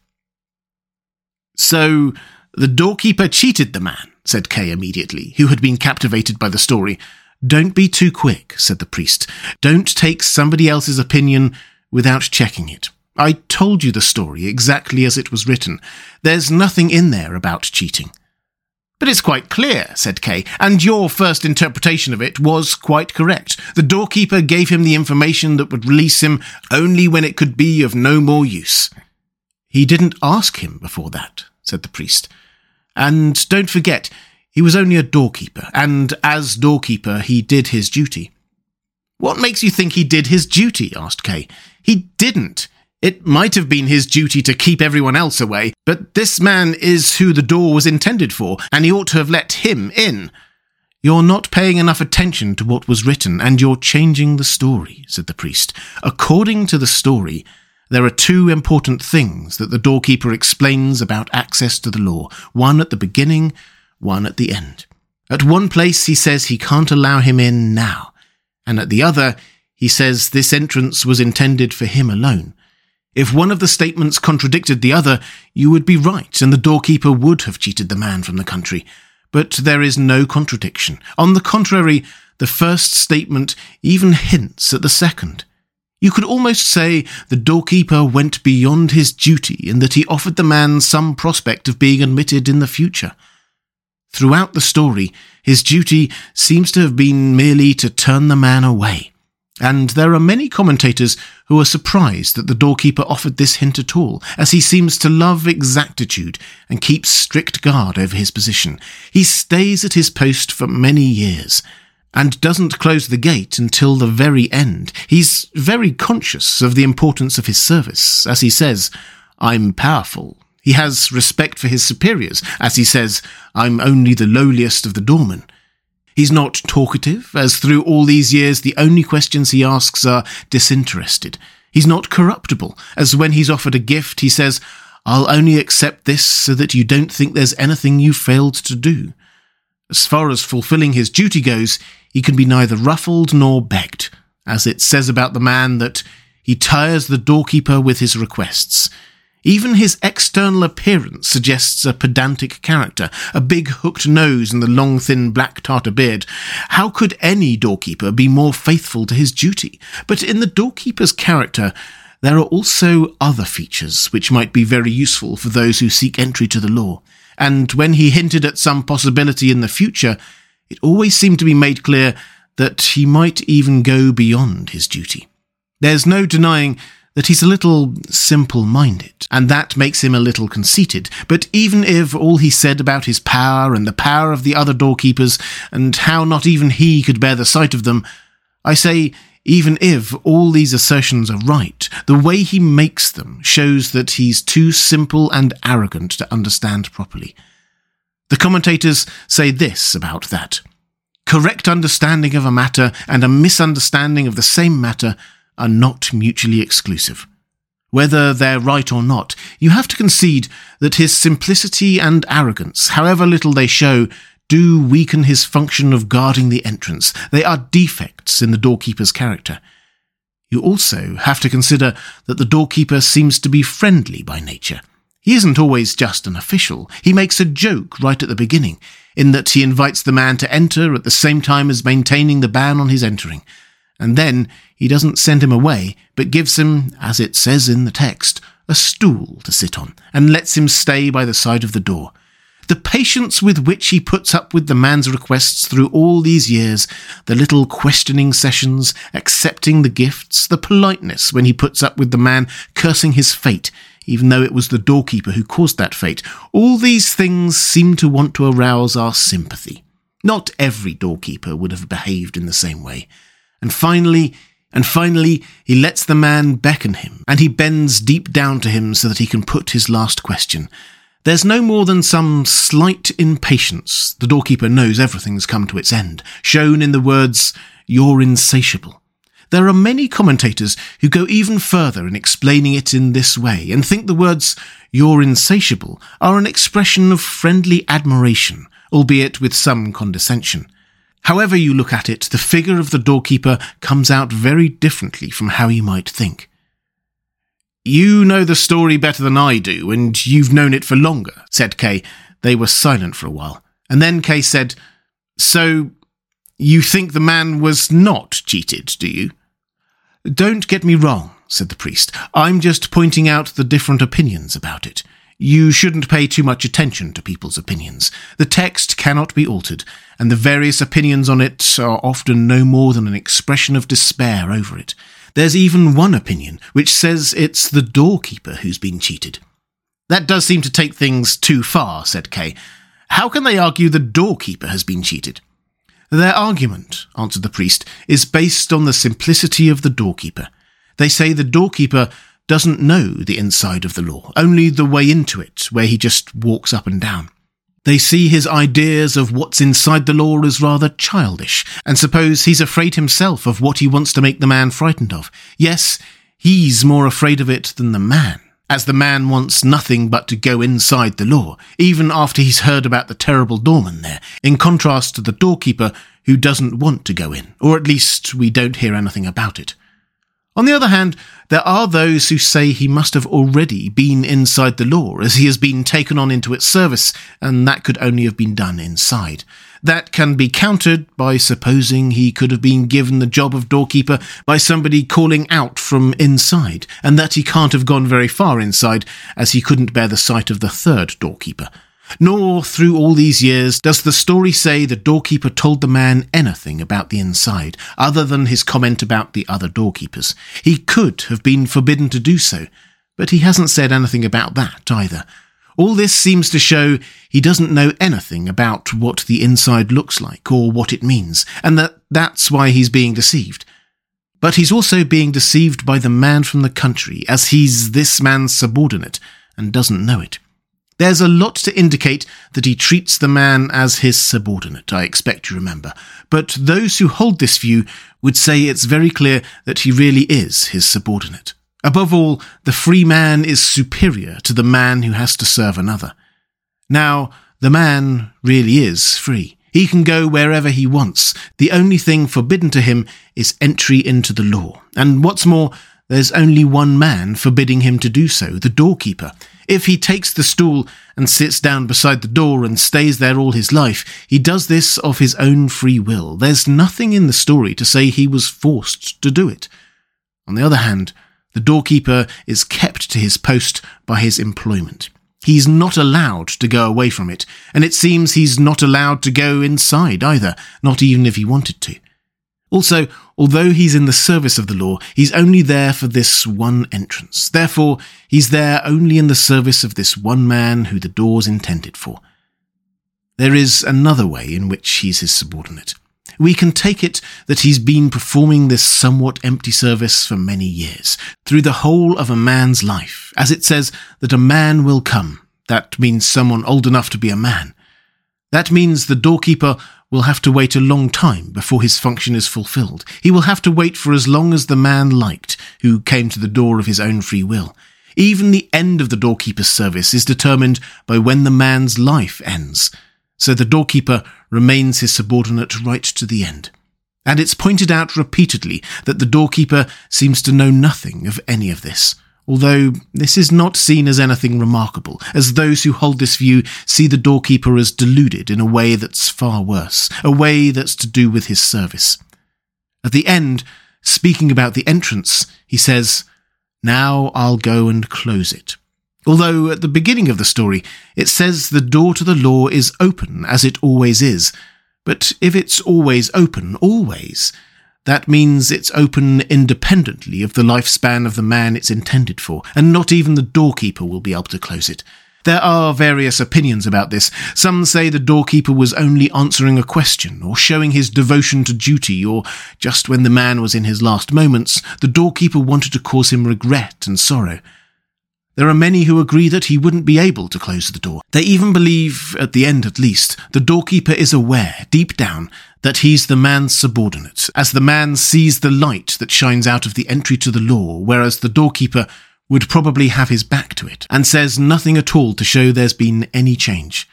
So, the doorkeeper cheated the man, said Kay immediately, who had been captivated by the story. Don't be too quick, said the priest. Don't take somebody else's opinion without checking it. I told you the story exactly as it was written. There's nothing in there about cheating. But it's quite clear, said Kay, and your first interpretation of it was quite correct. The doorkeeper gave him the information that would release him only when it could be of no more use. He didn't ask him before that, said the priest. And don't forget, he was only a doorkeeper, and as doorkeeper, he did his duty. What makes you think he did his duty? asked Kay. He didn't. It might have been his duty to keep everyone else away, but this man is who the door was intended for, and he ought to have let him in. You're not paying enough attention to what was written, and you're changing the story, said the priest. According to the story, there are two important things that the doorkeeper explains about access to the law one at the beginning, one at the end. At one place, he says he can't allow him in now, and at the other, he says this entrance was intended for him alone. If one of the statements contradicted the other, you would be right, and the doorkeeper would have cheated the man from the country. But there is no contradiction. On the contrary, the first statement even hints at the second. You could almost say the doorkeeper went beyond his duty in that he offered the man some prospect of being admitted in the future. Throughout the story, his duty seems to have been merely to turn the man away. And there are many commentators who are surprised that the doorkeeper offered this hint at all, as he seems to love exactitude and keeps strict guard over his position. He stays at his post for many years and doesn't close the gate until the very end. He's very conscious of the importance of his service, as he says, I'm powerful. He has respect for his superiors, as he says, I'm only the lowliest of the doormen. He's not talkative, as through all these years the only questions he asks are disinterested. He's not corruptible, as when he's offered a gift he says, I'll only accept this so that you don't think there's anything you failed to do. As far as fulfilling his duty goes, he can be neither ruffled nor begged, as it says about the man that he tires the doorkeeper with his requests. Even his external appearance suggests a pedantic character, a big hooked nose and the long thin black tartar beard. How could any doorkeeper be more faithful to his duty? But in the doorkeeper's character, there are also other features which might be very useful for those who seek entry to the law. And when he hinted at some possibility in the future, it always seemed to be made clear that he might even go beyond his duty. There's no denying that he's a little simple minded, and that makes him a little conceited. But even if all he said about his power and the power of the other doorkeepers, and how not even he could bear the sight of them, I say, even if all these assertions are right, the way he makes them shows that he's too simple and arrogant to understand properly. The commentators say this about that. Correct understanding of a matter and a misunderstanding of the same matter are not mutually exclusive. Whether they're right or not, you have to concede that his simplicity and arrogance, however little they show, do weaken his function of guarding the entrance. They are defects in the doorkeeper's character. You also have to consider that the doorkeeper seems to be friendly by nature. He isn't always just an official. He makes a joke right at the beginning, in that he invites the man to enter at the same time as maintaining the ban on his entering and then he doesn't send him away, but gives him, as it says in the text, a stool to sit on, and lets him stay by the side of the door. The patience with which he puts up with the man's requests through all these years, the little questioning sessions, accepting the gifts, the politeness when he puts up with the man cursing his fate, even though it was the doorkeeper who caused that fate, all these things seem to want to arouse our sympathy. Not every doorkeeper would have behaved in the same way. And finally, and finally, he lets the man beckon him, and he bends deep down to him so that he can put his last question. There's no more than some slight impatience. The doorkeeper knows everything's come to its end, shown in the words, You're insatiable. There are many commentators who go even further in explaining it in this way and think the words, You're insatiable, are an expression of friendly admiration, albeit with some condescension. However you look at it, the figure of the doorkeeper comes out very differently from how you might think. You know the story better than I do, and you've known it for longer, said Kay. They were silent for a while. And then Kay said, So, you think the man was not cheated, do you? Don't get me wrong, said the priest. I'm just pointing out the different opinions about it. you shouldn't pay too much attention to people's opinions. The text cannot be altered, and the various opinions on it are often no more than an expression of despair over it. There's even one opinion which says it's the doorkeeper who's been cheated. That does seem to take things too far, said Kay. How can they argue the doorkeeper has been cheated? Their argument, answered the priest, is based on the simplicity of the doorkeeper. They say the doorkeeper doesn't know the inside of the law, only the way into it, where he just walks up and down. They see his ideas of what's inside the law as rather childish, and suppose he's afraid himself of what he wants to make the man frightened of. Yes, he's more afraid of it than the man, as the man wants nothing but to go inside the law, even after he's heard about the terrible doorman there, in contrast to the doorkeeper who doesn't want to go in, or at least we don't hear anything about it. On the other hand, there are those who say he must have already been inside the law, as he has been taken on into its service, and that could only have been done inside. That can be countered by supposing he could have been given the job of doorkeeper by somebody calling out from inside, and that he can't have gone very far inside, as he couldn't bear the sight of the third doorkeeper. Nor, through all these years, does the story say the doorkeeper told the man anything about the inside, other than his comment about the other doorkeepers. He could have been forbidden to do so, but he hasn't said anything about that either. All this seems to show he doesn't know anything about what the inside looks like or what it means, and that that's why he's being deceived. But he's also being deceived by the man from the country, as he's this man's subordinate and doesn't know it. There's a lot to indicate that he treats the man as his subordinate, I expect you remember, but those who hold this view would say it's very clear that he really is his subordinate. Above all, the free man is superior to the man who has to serve another. Now, the man really is free. He can go wherever he wants. The only thing forbidden to him is entry into the law. And what's more, there's only one man forbidding him to do so, the doorkeeper. If he takes the stool and sits down beside the door and stays there all his life, he does this of his own free will. There's nothing in the story to say he was forced to do it. On the other hand, the doorkeeper is kept to his post by his employment. He's not allowed to go away from it, and it seems he's not allowed to go inside either, not even if he wanted to. Also, although he's in the service of the law, he's only there for this one entrance. Therefore, he's there only in the service of this one man who the door's intended for. There is another way in which he's his subordinate. We can take it that he's been performing this somewhat empty service for many years, through the whole of a man's life. As it says that a man will come, that means someone old enough to be a man. That means the doorkeeper will have to wait a long time before his function is fulfilled. He will have to wait for as long as the man liked, who came to the door of his own free will. Even the end of the doorkeeper's service is determined by when the man's life ends. So the doorkeeper remains his subordinate right to the end. And it's pointed out repeatedly that the doorkeeper seems to know nothing of any of this although this is not seen as anything remarkable, as those who hold this view see the doorkeeper as deluded in a way that's far worse, a way that's to do with his service. At the end, speaking about the entrance, he says, Now I'll go and close it. Although at the beginning of the story, it says the door to the law is open, as it always is. But if it's always open, always, that means it's open independently of the lifespan of the man it's intended for, and not even the doorkeeper will be able to close it. There are various opinions about this. Some say the doorkeeper was only answering a question, or showing his devotion to duty, or just when the man was in his last moments, the doorkeeper wanted to cause him regret and sorrow. There are many who agree that he wouldn't be able to close the door. They even believe, at the end at least, the doorkeeper is aware, deep down, that he's the man's subordinate, as the man sees the light that shines out of the entry to the law, whereas the doorkeeper would probably have his back to it, and says nothing at all to show there's been any change.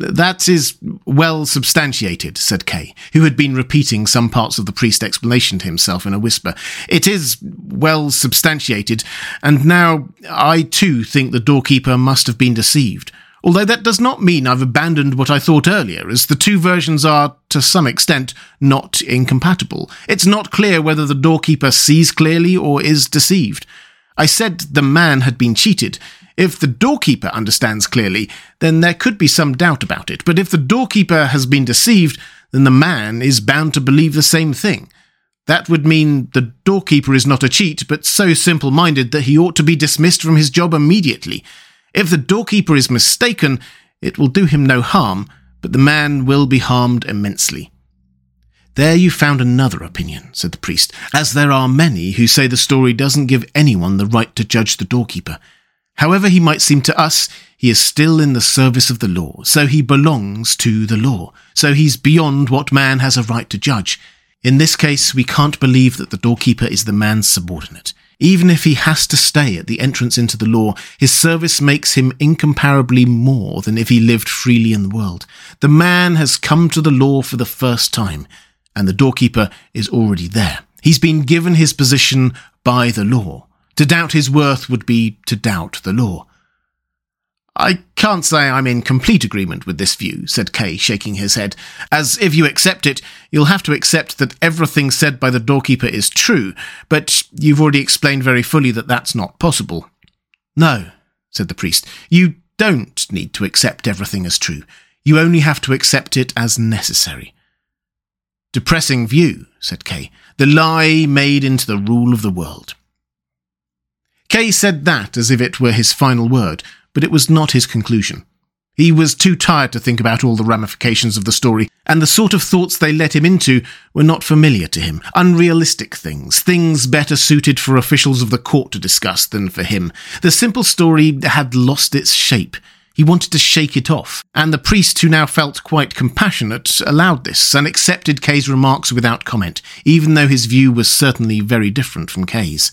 That is well substantiated, said Kay, who had been repeating some parts of the priest explanation to himself in a whisper. It is well substantiated, and now I too think the doorkeeper must have been deceived. Although that does not mean I've abandoned what I thought earlier, as the two versions are, to some extent, not incompatible. It's not clear whether the doorkeeper sees clearly or is deceived. I said the man had been cheated. If the doorkeeper understands clearly, then there could be some doubt about it. But if the doorkeeper has been deceived, then the man is bound to believe the same thing. That would mean the doorkeeper is not a cheat, but so simple minded that he ought to be dismissed from his job immediately. If the doorkeeper is mistaken, it will do him no harm, but the man will be harmed immensely. There you found another opinion, said the priest, as there are many who say the story doesn't give anyone the right to judge the doorkeeper. However he might seem to us, he is still in the service of the law, so he belongs to the law, so he's beyond what man has a right to judge. In this case, we can't believe that the doorkeeper is the man's subordinate. Even if he has to stay at the entrance into the law, his service makes him incomparably more than if he lived freely in the world. The man has come to the law for the first time, and the doorkeeper is already there. He's been given his position by the law. To doubt his worth would be to doubt the law. I can't say I'm in complete agreement with this view, said Kay, shaking his head, as if you accept it, you'll have to accept that everything said by the doorkeeper is true, but you've already explained very fully that that's not possible. No, said the priest, you don't need to accept everything as true. You only have to accept it as necessary. Depressing view, said Kay, the lie made into the rule of the world. Kay said that as if it were his final word, but it was not his conclusion. He was too tired to think about all the ramifications of the story, and the sort of thoughts they let him into were not familiar to him. Unrealistic things, things better suited for officials of the court to discuss than for him. The simple story had lost its shape. He wanted to shake it off, and the priest, who now felt quite compassionate, allowed this and accepted Kay's remarks without comment, even though his view was certainly very different from Kay's.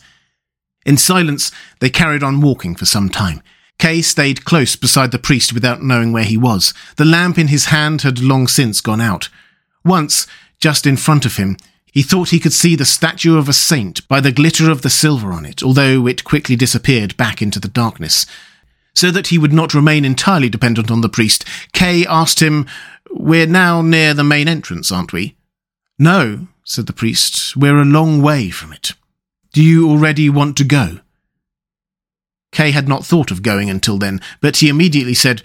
In silence, they carried on walking for some time. Kay stayed close beside the priest without knowing where he was. The lamp in his hand had long since gone out. Once, just in front of him, he thought he could see the statue of a saint by the glitter of the silver on it, although it quickly disappeared back into the darkness. So that he would not remain entirely dependent on the priest, Kay asked him, We're now near the main entrance, aren't we? No, said the priest, we're a long way from it. Do you already want to go? Kay had not thought of going until then, but he immediately said,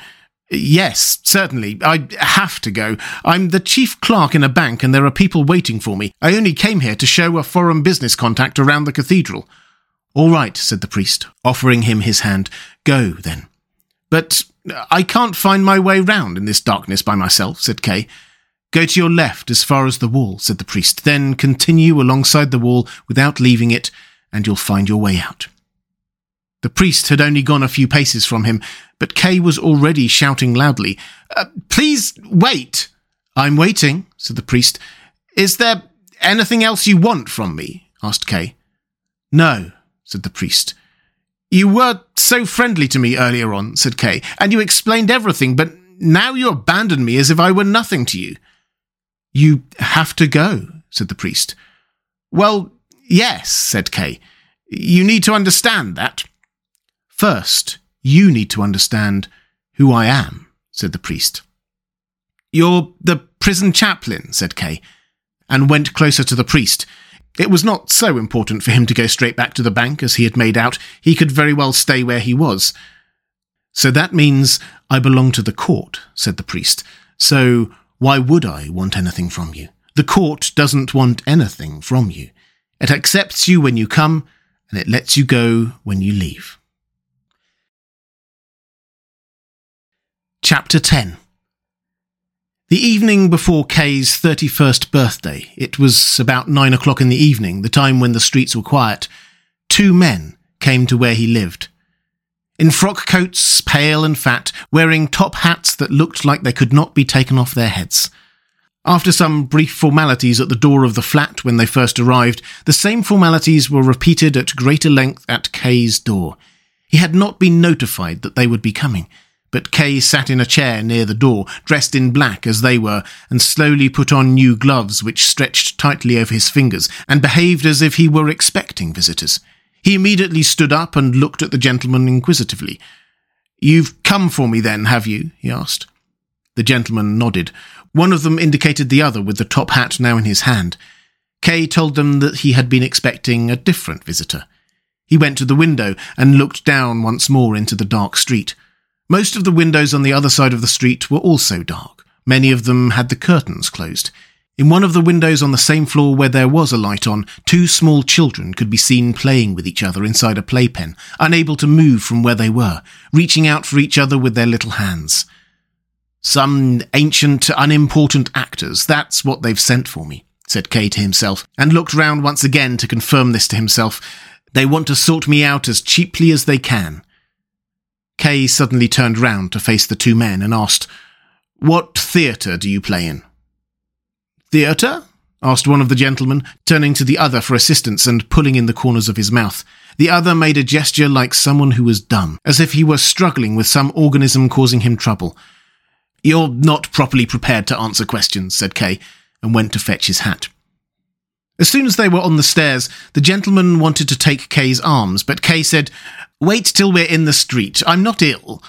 Yes, certainly. I have to go. I'm the chief clerk in a bank and there are people waiting for me. I only came here to show a foreign business contact around the cathedral. All right, said the priest, offering him his hand. Go, then. But I can't find my way round in this darkness by myself, said Kay. Go to your left as far as the wall, said the priest. Then continue alongside the wall without leaving it, and you'll find your way out. The priest had only gone a few paces from him, but Kay was already shouting loudly, uh, Please wait! I'm waiting, said the priest. Is there anything else you want from me? asked Kay. No, said the priest. You were so friendly to me earlier on, said Kay, and you explained everything, but now you abandon me as if I were nothing to you. You have to go, said the priest. Well, yes, said Kay. You need to understand that. First, you need to understand who I am, said the priest. You're the prison chaplain, said Kay, and went closer to the priest. It was not so important for him to go straight back to the bank as he had made out. He could very well stay where he was. So that means I belong to the court, said the priest. So why would I want anything from you? The court doesn't want anything from you. It accepts you when you come, and it lets you go when you leave. Chapter 10 The evening before Kay's 31st birthday, it was about nine o'clock in the evening, the time when the streets were quiet, two men came to where he lived. In frock coats, pale and fat, wearing top hats that looked like they could not be taken off their heads. After some brief formalities at the door of the flat when they first arrived, the same formalities were repeated at greater length at Kay's door. He had not been notified that they would be coming, but Kay sat in a chair near the door, dressed in black as they were, and slowly put on new gloves which stretched tightly over his fingers, and behaved as if he were expecting visitors. He immediately stood up and looked at the gentleman inquisitively. You've come for me then, have you? he asked. The gentleman nodded. One of them indicated the other with the top hat now in his hand. Kay told them that he had been expecting a different visitor. He went to the window and looked down once more into the dark street. Most of the windows on the other side of the street were also dark. Many of them had the curtains closed. In one of the windows on the same floor where there was a light on, two small children could be seen playing with each other inside a playpen, unable to move from where they were, reaching out for each other with their little hands. Some ancient, unimportant actors, that's what they've sent for me, said Kay to himself, and looked round once again to confirm this to himself. They want to sort me out as cheaply as they can. Kay suddenly turned round to face the two men and asked, What theatre do you play in? Theatre? asked one of the gentlemen, turning to the other for assistance and pulling in the corners of his mouth. The other made a gesture like someone who was dumb, as if he were struggling with some organism causing him trouble. You're not properly prepared to answer questions, said Kay, and went to fetch his hat. As soon as they were on the stairs, the gentleman wanted to take Kay's arms, but Kay said, Wait till we're in the street. I'm not ill.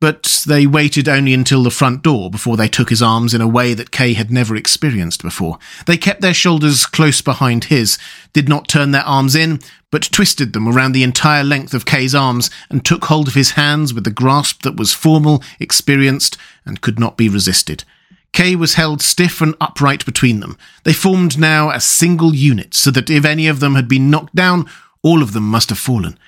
But they waited only until the front door before they took his arms in a way that Kay had never experienced before. They kept their shoulders close behind his, did not turn their arms in, but twisted them around the entire length of Kay's arms and took hold of his hands with a grasp that was formal, experienced, and could not be resisted. Kay was held stiff and upright between them. They formed now a single unit, so that if any of them had been knocked down, all of them must have fallen.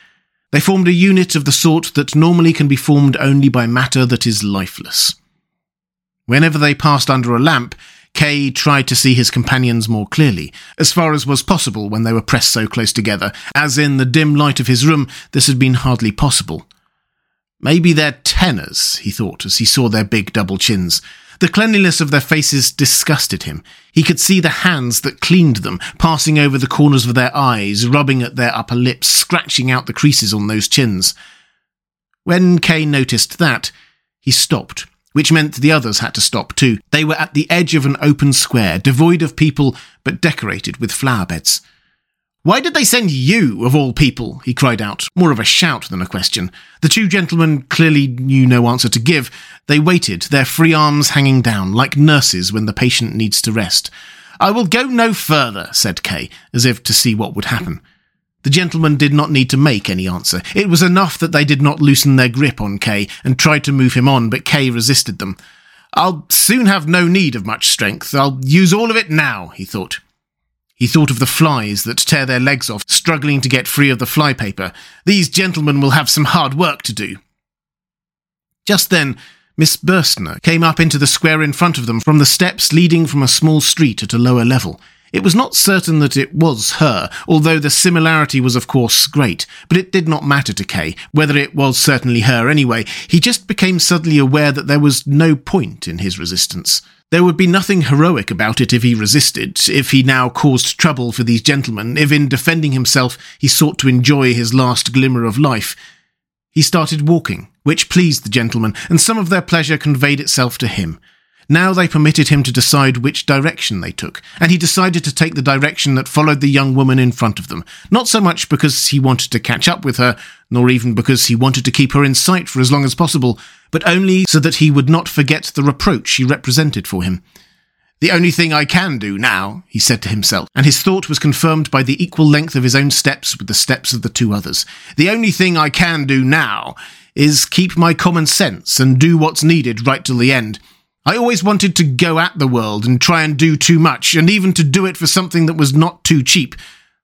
They formed a unit of the sort that normally can be formed only by matter that is lifeless. Whenever they passed under a lamp, Kay tried to see his companions more clearly, as far as was possible when they were pressed so close together, as in the dim light of his room this had been hardly possible. Maybe they're tenors, he thought, as he saw their big double chins. The cleanliness of their faces disgusted him. He could see the hands that cleaned them, passing over the corners of their eyes, rubbing at their upper lips, scratching out the creases on those chins. When Kay noticed that, he stopped, which meant the others had to stop too. They were at the edge of an open square, devoid of people, but decorated with flower beds. Why did they send you, of all people? he cried out, more of a shout than a question. The two gentlemen clearly knew no answer to give. They waited, their free arms hanging down, like nurses when the patient needs to rest. I will go no further, said Kay, as if to see what would happen. The gentlemen did not need to make any answer. It was enough that they did not loosen their grip on Kay and tried to move him on, but Kay resisted them. I'll soon have no need of much strength. I'll use all of it now, he thought. He thought of the flies that tear their legs off, struggling to get free of the flypaper. These gentlemen will have some hard work to do. Just then, Miss Burstner came up into the square in front of them from the steps leading from a small street at a lower level. It was not certain that it was her, although the similarity was of course great, but it did not matter to Kay, whether it was certainly her anyway. He just became suddenly aware that there was no point in his resistance. There would be nothing heroic about it if he resisted, if he now caused trouble for these gentlemen, if in defending himself he sought to enjoy his last glimmer of life. He started walking, which pleased the gentlemen, and some of their pleasure conveyed itself to him. Now they permitted him to decide which direction they took, and he decided to take the direction that followed the young woman in front of them, not so much because he wanted to catch up with her, nor even because he wanted to keep her in sight for as long as possible, but only so that he would not forget the reproach she represented for him. The only thing I can do now, he said to himself, and his thought was confirmed by the equal length of his own steps with the steps of the two others. The only thing I can do now is keep my common sense and do what's needed right till the end. I always wanted to go at the world and try and do too much, and even to do it for something that was not too cheap.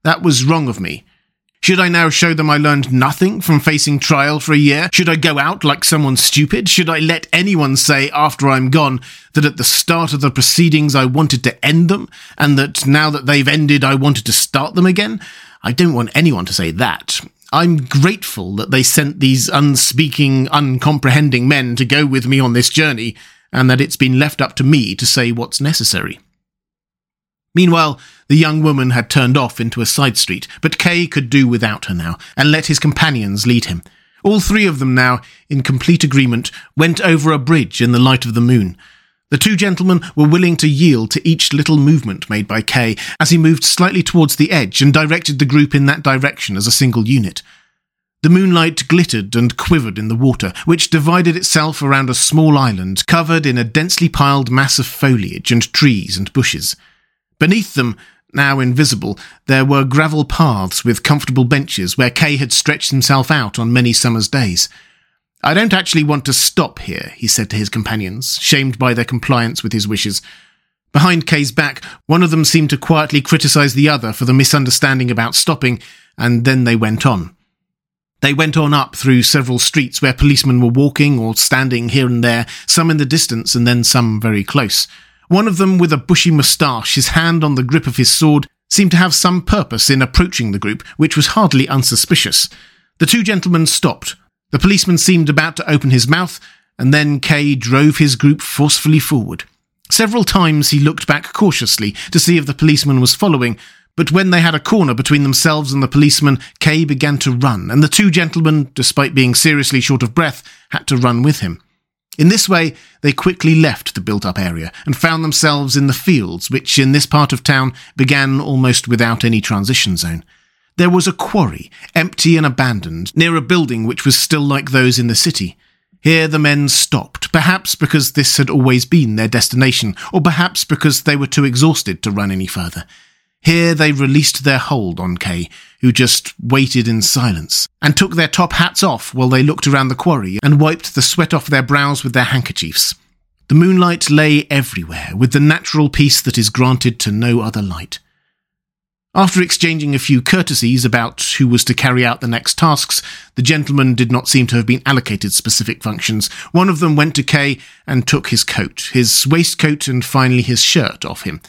That was wrong of me. Should I now show them I learned nothing from facing trial for a year? Should I go out like someone stupid? Should I let anyone say after I'm gone that at the start of the proceedings I wanted to end them, and that now that they've ended I wanted to start them again? I don't want anyone to say that. I'm grateful that they sent these unspeaking, uncomprehending men to go with me on this journey and that it's been left up to me to say what's necessary. Meanwhile, the young woman had turned off into a side street, but Kay could do without her now, and let his companions lead him. All three of them now, in complete agreement, went over a bridge in the light of the moon. The two gentlemen were willing to yield to each little movement made by Kay as he moved slightly towards the edge and directed the group in that direction as a single unit. The moonlight glittered and quivered in the water, which divided itself around a small island covered in a densely piled mass of foliage and trees and bushes. Beneath them, now invisible, there were gravel paths with comfortable benches where Kay had stretched himself out on many summer's days. I don't actually want to stop here, he said to his companions, shamed by their compliance with his wishes. Behind Kay's back, one of them seemed to quietly criticize the other for the misunderstanding about stopping, and then they went on. They went on up through several streets where policemen were walking or standing here and there, some in the distance and then some very close. One of them, with a bushy moustache, his hand on the grip of his sword, seemed to have some purpose in approaching the group, which was hardly unsuspicious. The two gentlemen stopped. The policeman seemed about to open his mouth, and then Kay drove his group forcefully forward. Several times he looked back cautiously to see if the policeman was following, but when they had a corner between themselves and the policeman, Kay began to run, and the two gentlemen, despite being seriously short of breath, had to run with him. In this way, they quickly left the built up area and found themselves in the fields, which in this part of town began almost without any transition zone. There was a quarry, empty and abandoned, near a building which was still like those in the city. Here the men stopped, perhaps because this had always been their destination, or perhaps because they were too exhausted to run any further. Here they released their hold on Kay, who just waited in silence, and took their top hats off while they looked around the quarry and wiped the sweat off their brows with their handkerchiefs. The moonlight lay everywhere, with the natural peace that is granted to no other light. After exchanging a few courtesies about who was to carry out the next tasks, the gentlemen did not seem to have been allocated specific functions. One of them went to Kay and took his coat, his waistcoat, and finally his shirt off him.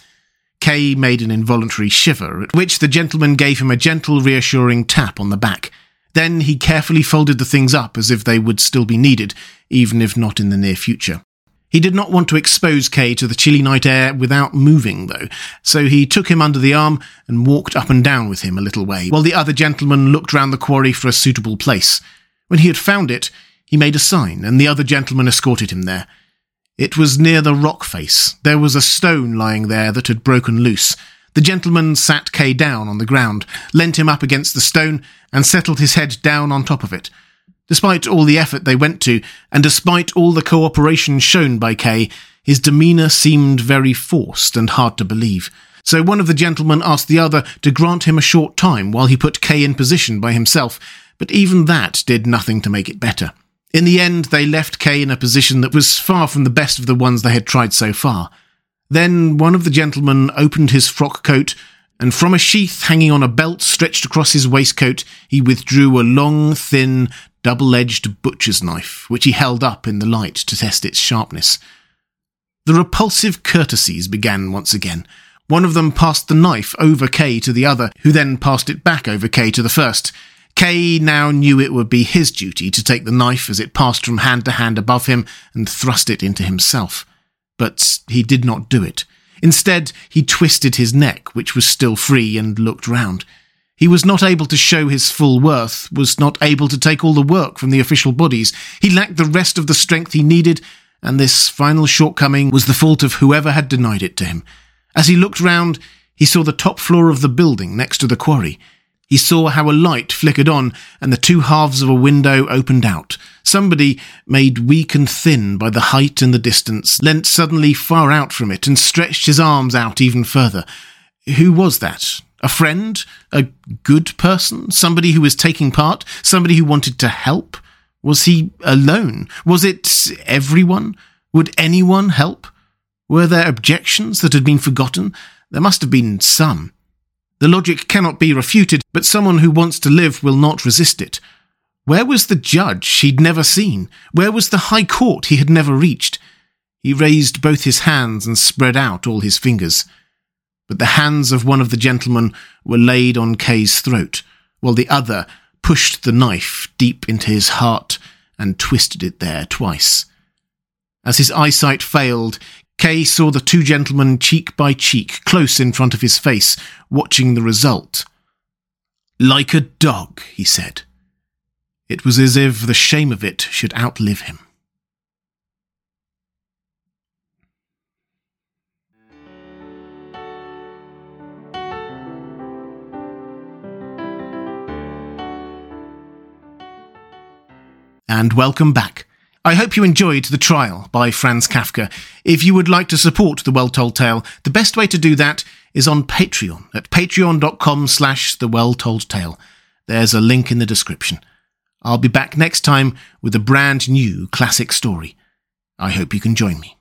Kay made an involuntary shiver, at which the gentleman gave him a gentle, reassuring tap on the back. Then he carefully folded the things up as if they would still be needed, even if not in the near future. He did not want to expose Kay to the chilly night air without moving, though, so he took him under the arm and walked up and down with him a little way, while the other gentleman looked round the quarry for a suitable place. When he had found it, he made a sign, and the other gentleman escorted him there. It was near the rock face. There was a stone lying there that had broken loose. The gentleman sat Kay down on the ground, leant him up against the stone, and settled his head down on top of it. Despite all the effort they went to, and despite all the cooperation shown by Kay, his demeanour seemed very forced and hard to believe. So one of the gentlemen asked the other to grant him a short time while he put Kay in position by himself, but even that did nothing to make it better. In the end, they left Kay in a position that was far from the best of the ones they had tried so far. Then one of the gentlemen opened his frock coat and from a sheath hanging on a belt stretched across his waistcoat, he withdrew a long, thin, double edged butcher's knife, which he held up in the light to test its sharpness. The repulsive courtesies began once again. One of them passed the knife over Kay to the other, who then passed it back over Kay to the first. Kay now knew it would be his duty to take the knife as it passed from hand to hand above him and thrust it into himself. But he did not do it. Instead, he twisted his neck, which was still free, and looked round. He was not able to show his full worth, was not able to take all the work from the official bodies. He lacked the rest of the strength he needed, and this final shortcoming was the fault of whoever had denied it to him. As he looked round, he saw the top floor of the building next to the quarry. He saw how a light flickered on and the two halves of a window opened out. Somebody, made weak and thin by the height and the distance, leant suddenly far out from it and stretched his arms out even further. Who was that? A friend? A good person? Somebody who was taking part? Somebody who wanted to help? Was he alone? Was it everyone? Would anyone help? Were there objections that had been forgotten? There must have been some. The logic cannot be refuted, but someone who wants to live will not resist it. Where was the judge he'd never seen? Where was the high court he had never reached? He raised both his hands and spread out all his fingers. But the hands of one of the gentlemen were laid on Kay's throat, while the other pushed the knife deep into his heart and twisted it there twice. As his eyesight failed, Kay saw the two gentlemen cheek by cheek, close in front of his face, watching the result. Like a dog, he said. It was as if the shame of it should outlive him. And welcome back. I hope you enjoyed The Trial by Franz Kafka. If you would like to support The Well Told Tale, the best way to do that is on Patreon at patreon.com slash The Well Told Tale. There's a link in the description. I'll be back next time with a brand new classic story. I hope you can join me.